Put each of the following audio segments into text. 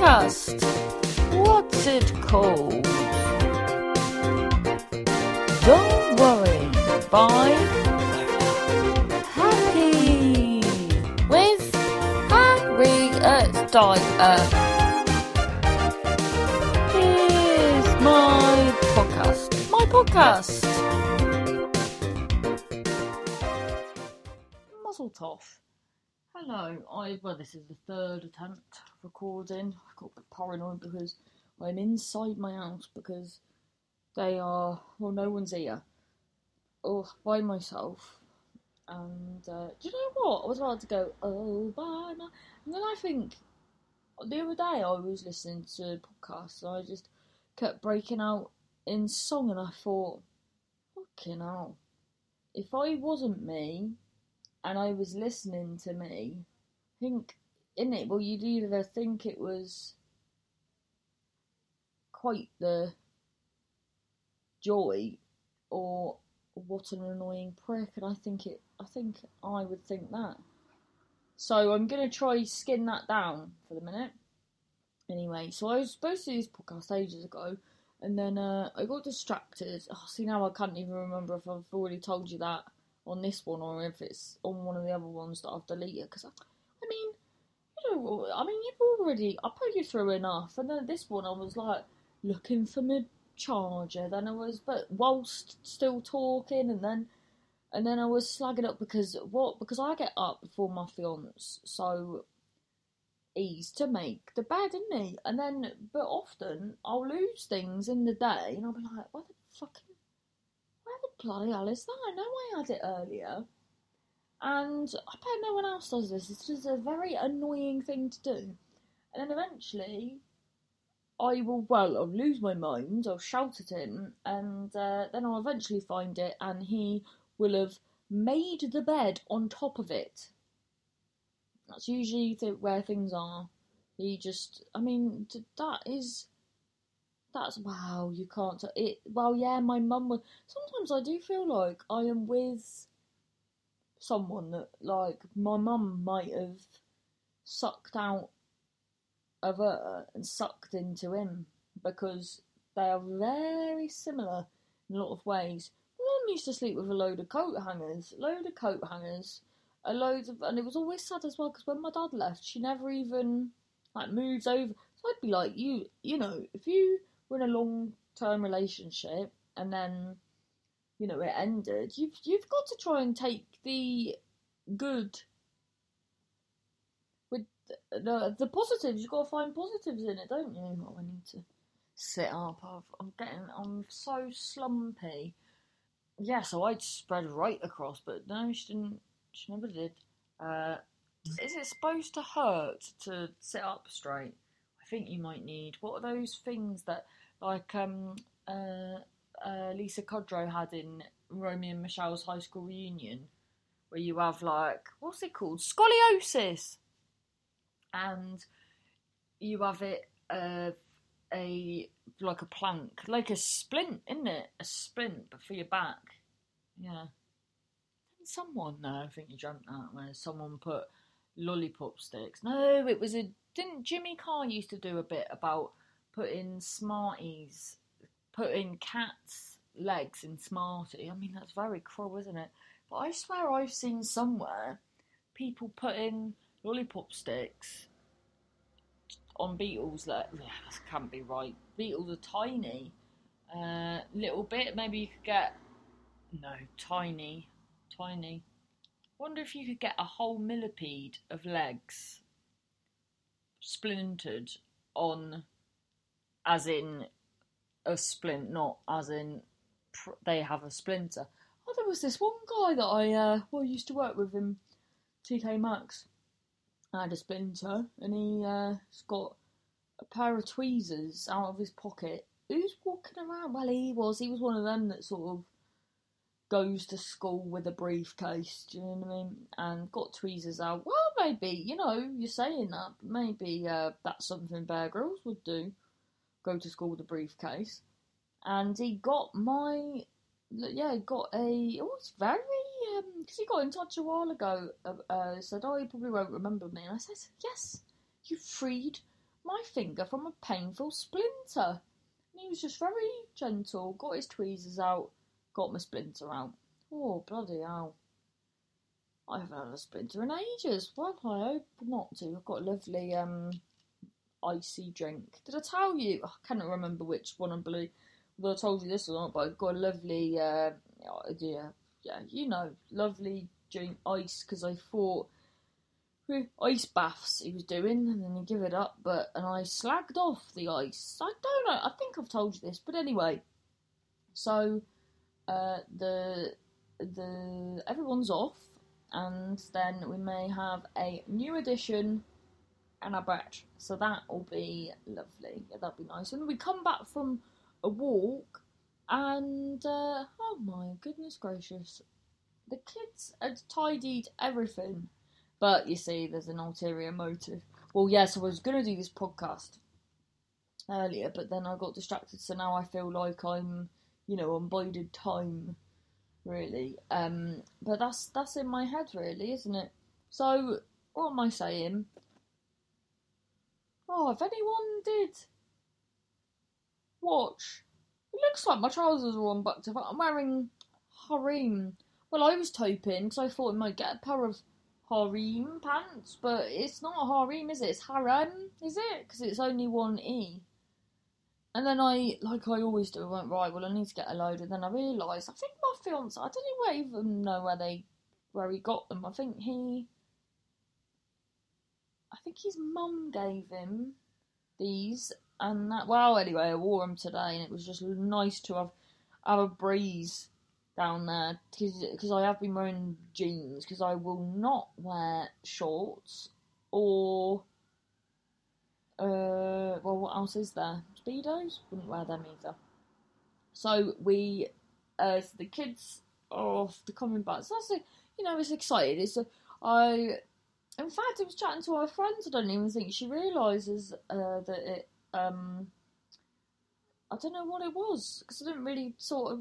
podcast. What's it called? Don't worry. Be Happy with Harriet Dyer. Here's my podcast. My podcast. Muzzle toff. Hello, I well this is the third attempt recording. I got a bit paranoid because I'm inside my house because they are well no one's here. Oh by myself. And uh, do you know what? I was about to go, oh by my and then I think the other day I was listening to a podcast and I just kept breaking out in song and I thought, fucking hell. If I wasn't me and I was listening to me, I think in it, well, you'd either think it was quite the joy, or what an annoying prick, and I think it. I think I would think that. So I'm gonna try skin that down for the minute. Anyway, so I was supposed to do this podcast ages ago, and then uh, I got distracted. Oh, see now I can't even remember if I've already told you that on this one or if it's on one of the other ones that I've deleted. Because I, I mean, you've already I put you through enough, and then this one I was like looking for my charger. Then I was, but whilst still talking, and then and then I was slagging up because what? Because I get up before my fiance, so he's to make the bed, isn't he? And then, but often I'll lose things in the day, and I'll be like, what the fucking where the bloody hell is that? I know I had it earlier. And I bet no one else does this. It's just a very annoying thing to do. And then eventually, I will, well, I'll lose my mind, I'll shout at him, and uh, then I'll eventually find it, and he will have made the bed on top of it. That's usually where things are. He just, I mean, th- that is that's wow, you can't. It well, yeah, my mum was. Sometimes I do feel like I am with someone that, like, my mum might have sucked out of her and sucked into him because they are very similar in a lot of ways. Mum used to sleep with a load of coat hangers, load of coat hangers, a load of, and it was always sad as well because when my dad left, she never even like moves over. So I'd be like, you, you know, if you were in a long term relationship and then you know it ended. You've you've got to try and take the good with the the, positives. You've got to find positives in it don't you? Oh, I need to sit up. I've, I'm getting I'm so slumpy. Yeah so I'd spread right across but no she didn't she never did. Uh, is it supposed to hurt to sit up straight? I think you might need what are those things that like um uh, uh Lisa Kudrow had in Romy and Michele's high school reunion, where you have like what's it called scoliosis, and you have it uh, a like a plank, like a splint, isn't it? A splint, but for your back. Yeah. Someone, no, I think you dreamt that where someone put lollipop sticks. No, it was a. Didn't Jimmy Carr used to do a bit about putting Smarties, putting cats' legs in Smartie. I mean, that's very cruel, isn't it? But I swear I've seen somewhere people putting lollipop sticks on beetles. That yeah, that can't be right. Beetles are tiny. Uh, little bit. Maybe you could get no tiny, tiny. Wonder if you could get a whole millipede of legs splintered on as in a splint, not as in pr- they have a splinter. Oh, there was this one guy that I uh, well used to work with in TK Maxx. I had a splinter, and he uh, has got a pair of tweezers out of his pocket. Who's walking around? Well, he was. He was one of them that sort of goes to school with a briefcase. Do you know what I mean? And got tweezers out. Well, maybe you know you're saying that, maybe uh, that's something Bear Grylls would do go to school with a briefcase, and he got my yeah, he got a. it was very um, because he got in touch a while ago. Uh, uh, said, "Oh, you probably won't remember me." And I said, "Yes, you freed my finger from a painful splinter. And he was just very gentle, got his tweezers out, got my splinter out. Oh, bloody hell. I haven't had a splinter in ages. Well, I hope not to. I've got a lovely um, icy drink. Did I tell you? I can't remember which one I believe. Whether I told you this or not, but I've got a lovely, uh, yeah, yeah, you know, lovely drink ice because I thought ice baths he was doing, and then he give it up. But and I slagged off the ice. I don't know. I think I've told you this, but anyway. So, uh, the the everyone's off, and then we may have a new edition and a batch. So that will be lovely. Yeah, that'll be nice. And we come back from a walk, and uh, oh my goodness gracious, the kids had tidied everything but you see, there's an ulterior motive. Well, yes, I was going to do this podcast earlier, but then I got distracted, so now I feel like I'm, you know, on bided time, really. Um, but that's that's in my head, really, isn't it? So, what am I saying? Oh, if anyone did watch, it looks like my trousers are unbucked. I'm wearing harem. Well, I was hoping because I thought I might get a pair of harem pants, but it's not harem, is it? It's harem, is it? Because it's only one E. And then I, like I always do, went, right, well, I need to get a load. And then I realised, I think my fiance, I don't even know where they, where he got them. I think he, I think his mum gave him these. And that, well, anyway, I wore them today and it was just nice to have, have a breeze down there because I have been wearing jeans because I will not wear shorts or uh well what else is there? Speedos? Wouldn't wear them either. So we uh so the kids are off the coming back so that's a, you know it's exciting. It's a, I in fact I was chatting to our friends I don't even think she realises uh, that it um I don't know what it was because I didn't really sort of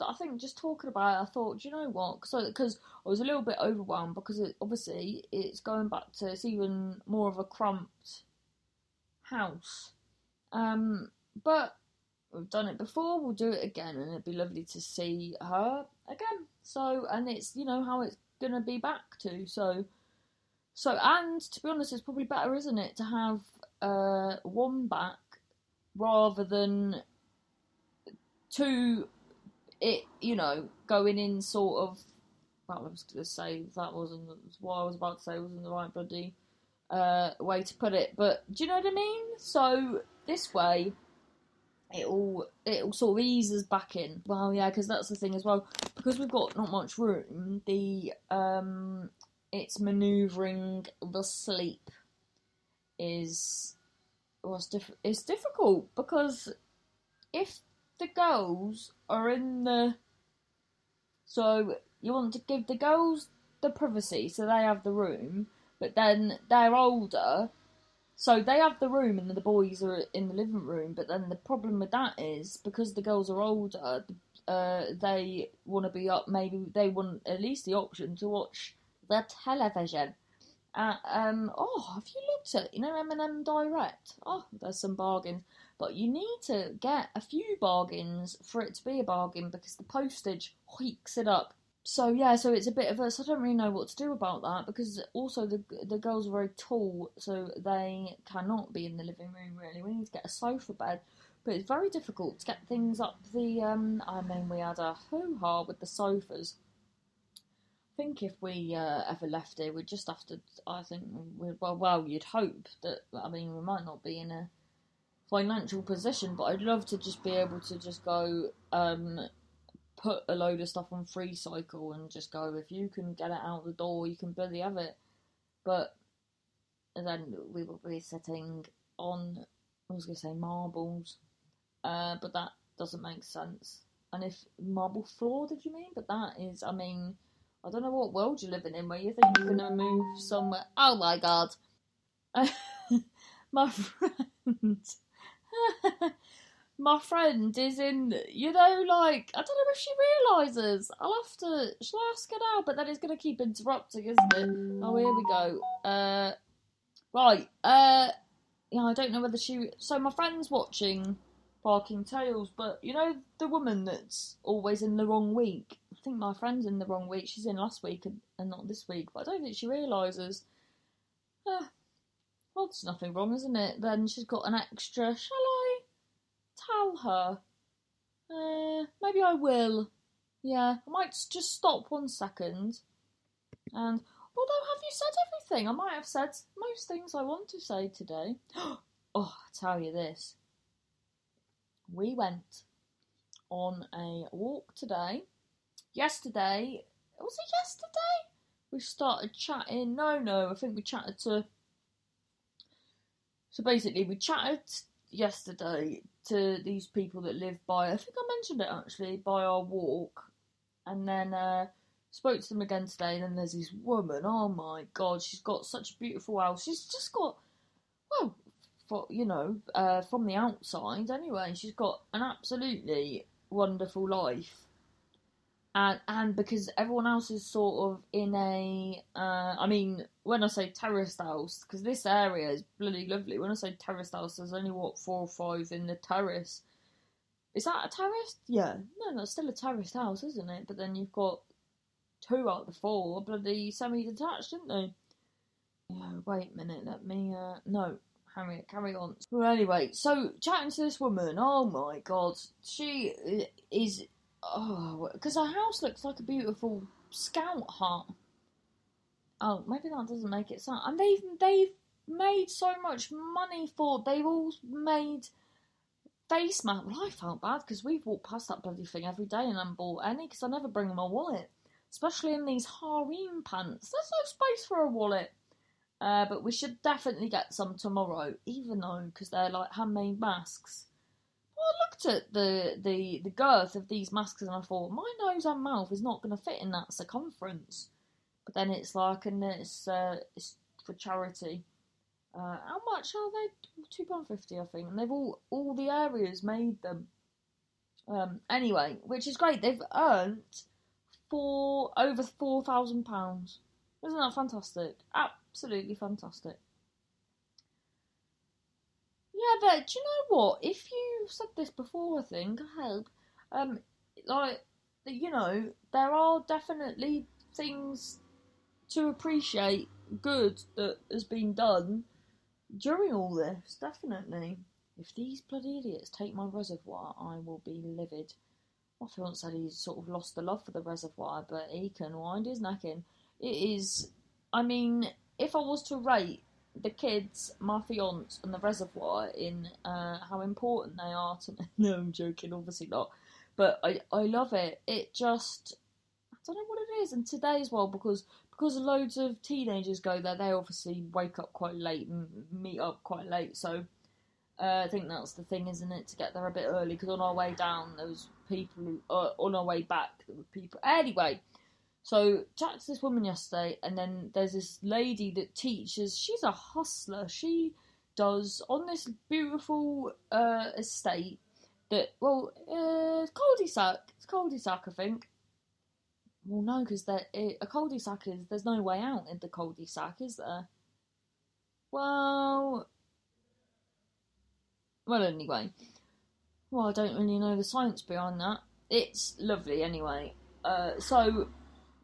I think just talking about it, I thought, do you know what? Because I was a little bit overwhelmed because it, obviously it's going back to it's even more of a cramped house. Um, but we've done it before, we'll do it again, and it'd be lovely to see her again. So, and it's you know how it's gonna be back to. So, so and to be honest, it's probably better, isn't it, to have uh, one back rather than two it, you know, going in sort of. Well, I was going to say that wasn't what I was about to say wasn't the right bloody uh, way to put it, but do you know what I mean? So this way, it all it all sort of eases back in. Well, yeah, because that's the thing as well. Because we've got not much room, the um, it's manoeuvring the sleep is it's, diff- it's difficult because if the girls are in the. So you want to give the girls the privacy, so they have the room, but then they're older, so they have the room and the boys are in the living room. But then the problem with that is because the girls are older, uh, they want to be up. Maybe they want at least the option to watch the television. Uh, um, oh, have you looked at you know M&M Direct? Oh, there's some bargains. But you need to get a few bargains for it to be a bargain because the postage hikes it up. So yeah, so it's a bit of a. So I don't really know what to do about that because also the the girls are very tall, so they cannot be in the living room. Really, we need to get a sofa bed, but it's very difficult to get things up the. Um, I mean, we had a hoo ha with the sofas. Think if we uh, ever left here, we'd just have to. I think, well, well, you'd hope that. I mean, we might not be in a financial position, but I'd love to just be able to just go um, put a load of stuff on free cycle and just go, if you can get it out the door, you can bloody have it. But then we will be sitting on, I was going to say marbles, uh, but that doesn't make sense. And if marble floor, did you mean? But that is, I mean, I don't know what world you're living in where you think you're going to move somewhere. Oh my god. my friend my friend is in, you know, like, I don't know if she realises. I'll have to, shall I ask her now? But then it's going to keep interrupting, isn't it? Oh, here we go. Uh, right, uh, yeah, I don't know whether she. So my friend's watching Barking Tales, but you know the woman that's always in the wrong week. I think my friend's in the wrong week. She's in last week and, and not this week, but I don't think she realises. Uh, well, there's nothing wrong, isn't it? Then she's got an extra. Shall I tell her? Uh, maybe I will. Yeah, I might just stop one second. And although, have you said everything? I might have said most things I want to say today. oh, I tell you this. We went on a walk today. Yesterday, was it yesterday? We started chatting. No, no, I think we chatted to. So basically, we chatted yesterday to these people that live by. I think I mentioned it actually by our walk, and then uh, spoke to them again today. And then there's this woman. Oh my god, she's got such a beautiful house. She's just got for you know, uh, from the outside anyway. She's got an absolutely wonderful life. And, and because everyone else is sort of in a, uh, I mean, when I say terraced house, because this area is bloody lovely. When I say terraced house, there's only what four or five in the terrace. Is that a terrace? Yeah, no, that's still a terraced house, isn't it? But then you've got two out of the four bloody semi-detached, didn't they? Yeah, wait a minute, let me, uh, no, Harriet, carry on. Well, anyway, so chatting to this woman, oh my god, she is, oh, because her house looks like a beautiful scout hut. Oh, maybe that doesn't make it sound. And they've they've made so much money for. They've all made face mask. Well, I felt bad because we've walked past that bloody thing every day and I haven't bought any because I never bring my wallet, especially in these harem pants. There's no space for a wallet. Uh, but we should definitely get some tomorrow, even though because they're like handmade masks. Well, I looked at the, the the girth of these masks and I thought my nose and mouth is not going to fit in that circumference. But then it's like, and it's uh, it's for charity. Uh, how much are they? Two pound fifty, I think. And they've all all the areas made them. Um, anyway, which is great. They've earned for over four thousand pounds. Isn't that fantastic? Absolutely fantastic. Yeah, but do you know what? If you said this before, I think I hope, um, like you know, there are definitely things to appreciate good that has been done during all this. Definitely. If these bloody idiots take my reservoir, I will be livid. My fiance said he's sort of lost the love for the reservoir, but he can wind his neck in. It is, I mean, if I was to rate the kids, my fiance, and the reservoir in uh, how important they are to me, no, I'm joking, obviously not. But I, I love it. It just, I don't know what it is. And today as well, because because loads of teenagers go there, they obviously wake up quite late and meet up quite late. So uh, I think that's the thing, isn't it? To get there a bit early, because on our way down, there was people who, uh, on our way back, there were people. Anyway, so chat to this woman yesterday, and then there's this lady that teaches. She's a hustler. She does on this beautiful uh, estate that well, uh, cul-de-sac. It's cul-de-sac, I think. Well, no, because a cul-de-sac is there's no way out in the cul-de-sac, is there? Well, well, anyway. Well, I don't really know the science behind that. It's lovely, anyway. Uh, so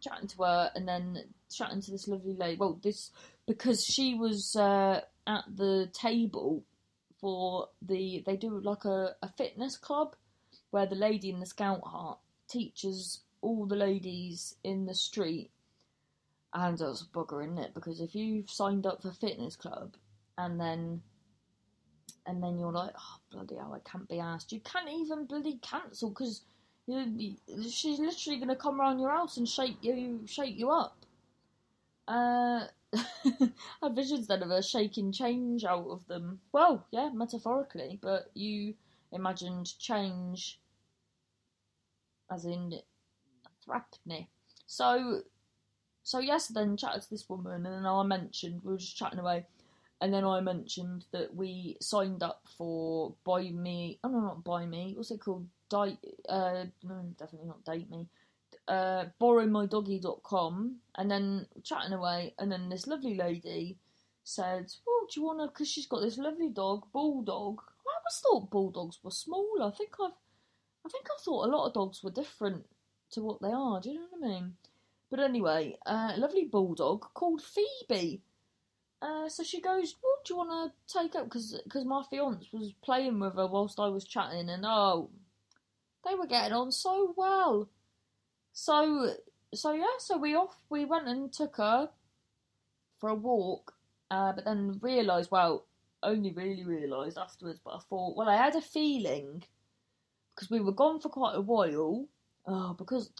chatting to her and then chatting to this lovely lady. Well, this because she was uh, at the table for the they do like a, a fitness club where the lady in the scout heart teaches all the ladies in the street. And that's a bugger, isn't it? Because if you've signed up for fitness club and then and then you're like, oh bloody hell, I can't be asked. You can't even bloody cancel because she's literally going to come around your house and shake you, shake you up. Uh, I visions then of her shaking change out of them. Well, yeah, metaphorically, but you imagined change as in threatening. So, so yes, then chatted to this woman, and then I mentioned we were just chatting away, and then I mentioned that we signed up for Buy Me. Oh no, not Buy Me. What's it called? Uh, no, definitely not date me, uh, borrowmydoggy.com, and then chatting away, and then this lovely lady said, "Well, do you want to?" Because she's got this lovely dog, bulldog. I always thought bulldogs were small. I think I've, I think I thought a lot of dogs were different to what they are. Do you know what I mean? But anyway, uh, a lovely bulldog called Phoebe. Uh, so she goes, "Well, do you want to take up?" Because my fiance was playing with her whilst I was chatting, and oh, they were getting on so well. So so yeah, so we off we went and took her for a walk, uh, but then realised, well, only really realised afterwards, but I thought, well, I had a feeling because we were gone for quite a while. Oh, because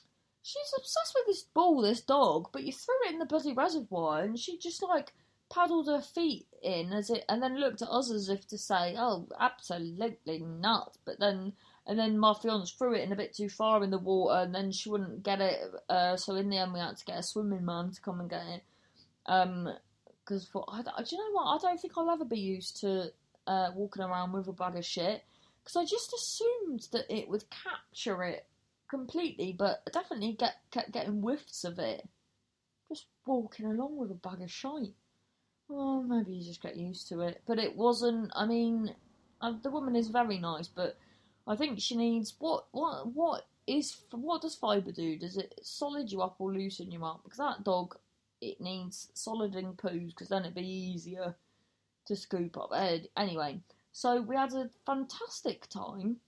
she's obsessed with this ball, this dog, but you threw it in the bloody reservoir and she just like paddled her feet in as it and then looked at us as if to say, Oh, absolutely not. But then and then my fiance threw it in a bit too far in the water and then she wouldn't get it uh, so in the end we had to get a swimming man to come and get it. Um because for I, do you know what? I don't think I'll ever be used to uh, walking around with a bag of shit because I just assumed that it would capture it completely, but definitely get kept getting whiffs of it. Just walking along with a bag of shite. Well, maybe you just get used to it, but it wasn't. I mean, uh, the woman is very nice, but I think she needs what what what is what does fibre do? Does it solid you up or loosen you up? Because that dog it needs soliding poos because then it'd be easier to scoop up. Anyway, so we had a fantastic time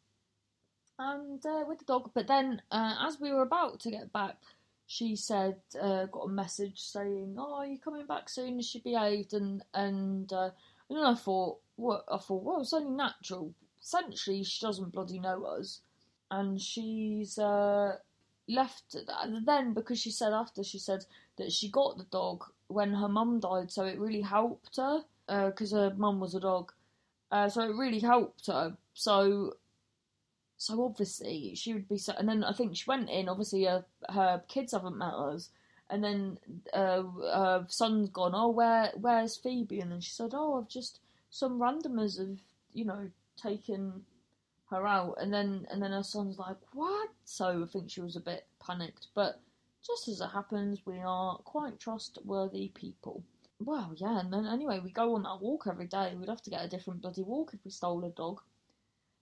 and uh, with the dog. But then, uh, as we were about to get back, she said, uh, got a message saying, "Oh, are you coming back soon?" She behaved, and and uh, and then I thought, what? I thought, well, it's only natural. Essentially, she doesn't bloody know us, and she's uh, left. Then because she said after she said that she got the dog when her mum died, so it really helped her because uh, her mum was a dog. Uh, so it really helped her. So, so obviously she would be so. And then I think she went in. Obviously, her, her kids haven't met us. And then uh, her son's gone. Oh, where where's Phoebe? And then she said, Oh, I've just some randomers have you know taken her out. And then and then her son's like, What? So I think she was a bit panicked, but just as it happens, we are quite trustworthy people. Well, yeah, and then anyway, we go on that walk every day. We'd have to get a different bloody walk if we stole a dog.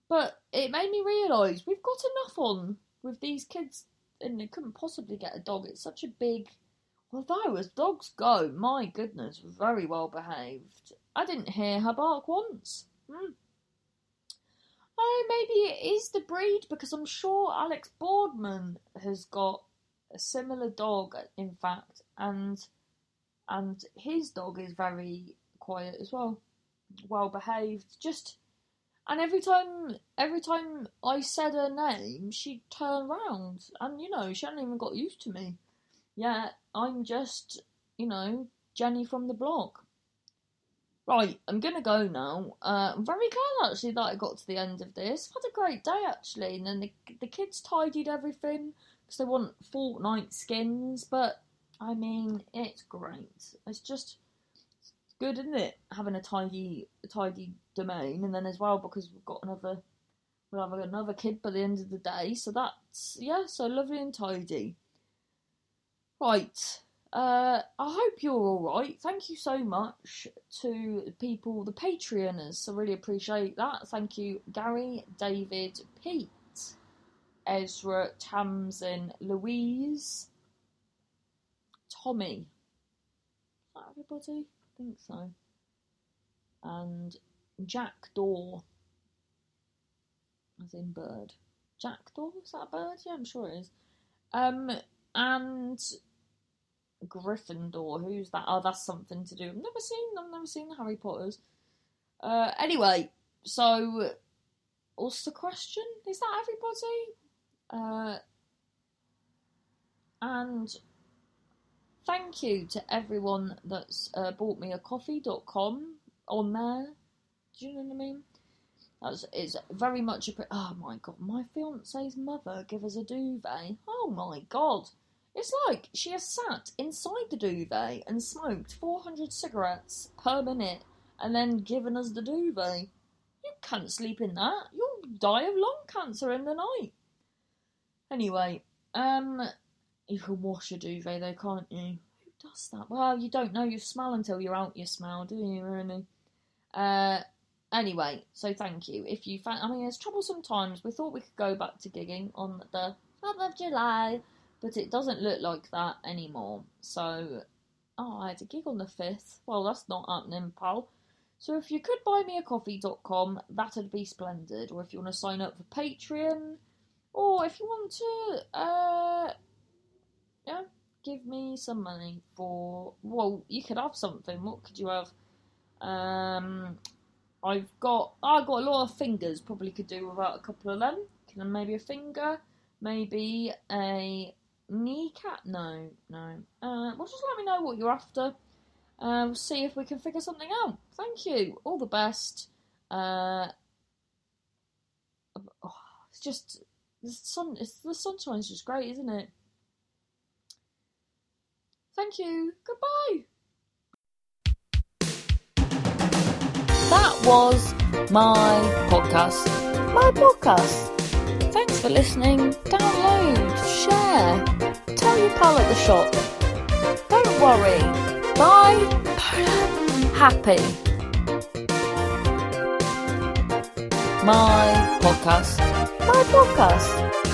But it made me realise we've got enough on with these kids, and they couldn't possibly get a dog. It's such a big. well, Although, as dogs go, my goodness, very well behaved. I didn't hear her bark once. Hmm. Oh, maybe it is the breed because I'm sure Alex Boardman has got a similar dog, in fact, and and his dog is very quiet as well, well behaved. Just and every time, every time I said her name, she'd turn round, and you know she hadn't even got used to me. Yeah, I'm just you know Jenny from the block. Right, I'm gonna go now. Uh, I'm very glad actually that I got to the end of this. I've had a great day actually, and then the the kids tidied everything because they want Fortnite skins. But I mean, it's great. It's just good, isn't it? Having a tidy, a tidy domain, and then as well because we've got another, we'll have another kid by the end of the day. So that's yeah, so lovely and tidy. Right. Uh, I hope you're all right. Thank you so much to people, the Patreoners. I really appreciate that. Thank you, Gary, David, Pete, Ezra, Tamsin, Louise, Tommy. Is that everybody? I think so. And Jack Daw. As in bird. Jack Daw? Is that a bird? Yeah, I'm sure it is. Um, and Gryffindor. Who's that? Oh, that's something to do. I've never seen. I've never seen the Harry Potters. Uh, anyway, so what's the question? Is that everybody? Uh, and thank you to everyone that's uh, bought me a coffee.com on there. Do you know what I mean? That's it's very much a. Oh my god, my fiance's mother give us a duvet. Oh my god. It's like she has sat inside the duvet and smoked 400 cigarettes per minute and then given us the duvet. You can't sleep in that. You'll die of lung cancer in the night. Anyway, um, you can wash a duvet though, can't you? Who does that? Well, you don't know your smell until you're out your smell, do you, really? Uh, anyway, so thank you. If you found, I mean, it's trouble sometimes. We thought we could go back to gigging on the 12th of July, but it doesn't look like that anymore. So, oh, I had a gig on the 5th. Well, that's not happening, pal. So if you could buy me a coffee.com, that'd be splendid. Or if you want to sign up for Patreon, or if you want to, uh, yeah, give me some money for. Well, you could have something. What could you have? Um, I've got. I got a lot of fingers. Probably could do without a couple of them. Can maybe a finger, maybe a kneecap. No, no. Uh, well, just let me know what you're after. Uh, we'll see if we can figure something out. Thank you. All the best. Uh, oh, it's just the sun. It's the sunshine's just great, isn't it? Thank you. Goodbye. That was my podcast. My podcast. Thanks for listening. Download, share, tell your pal at the shop. Don't worry. Bye. Happy. My podcast. My podcast.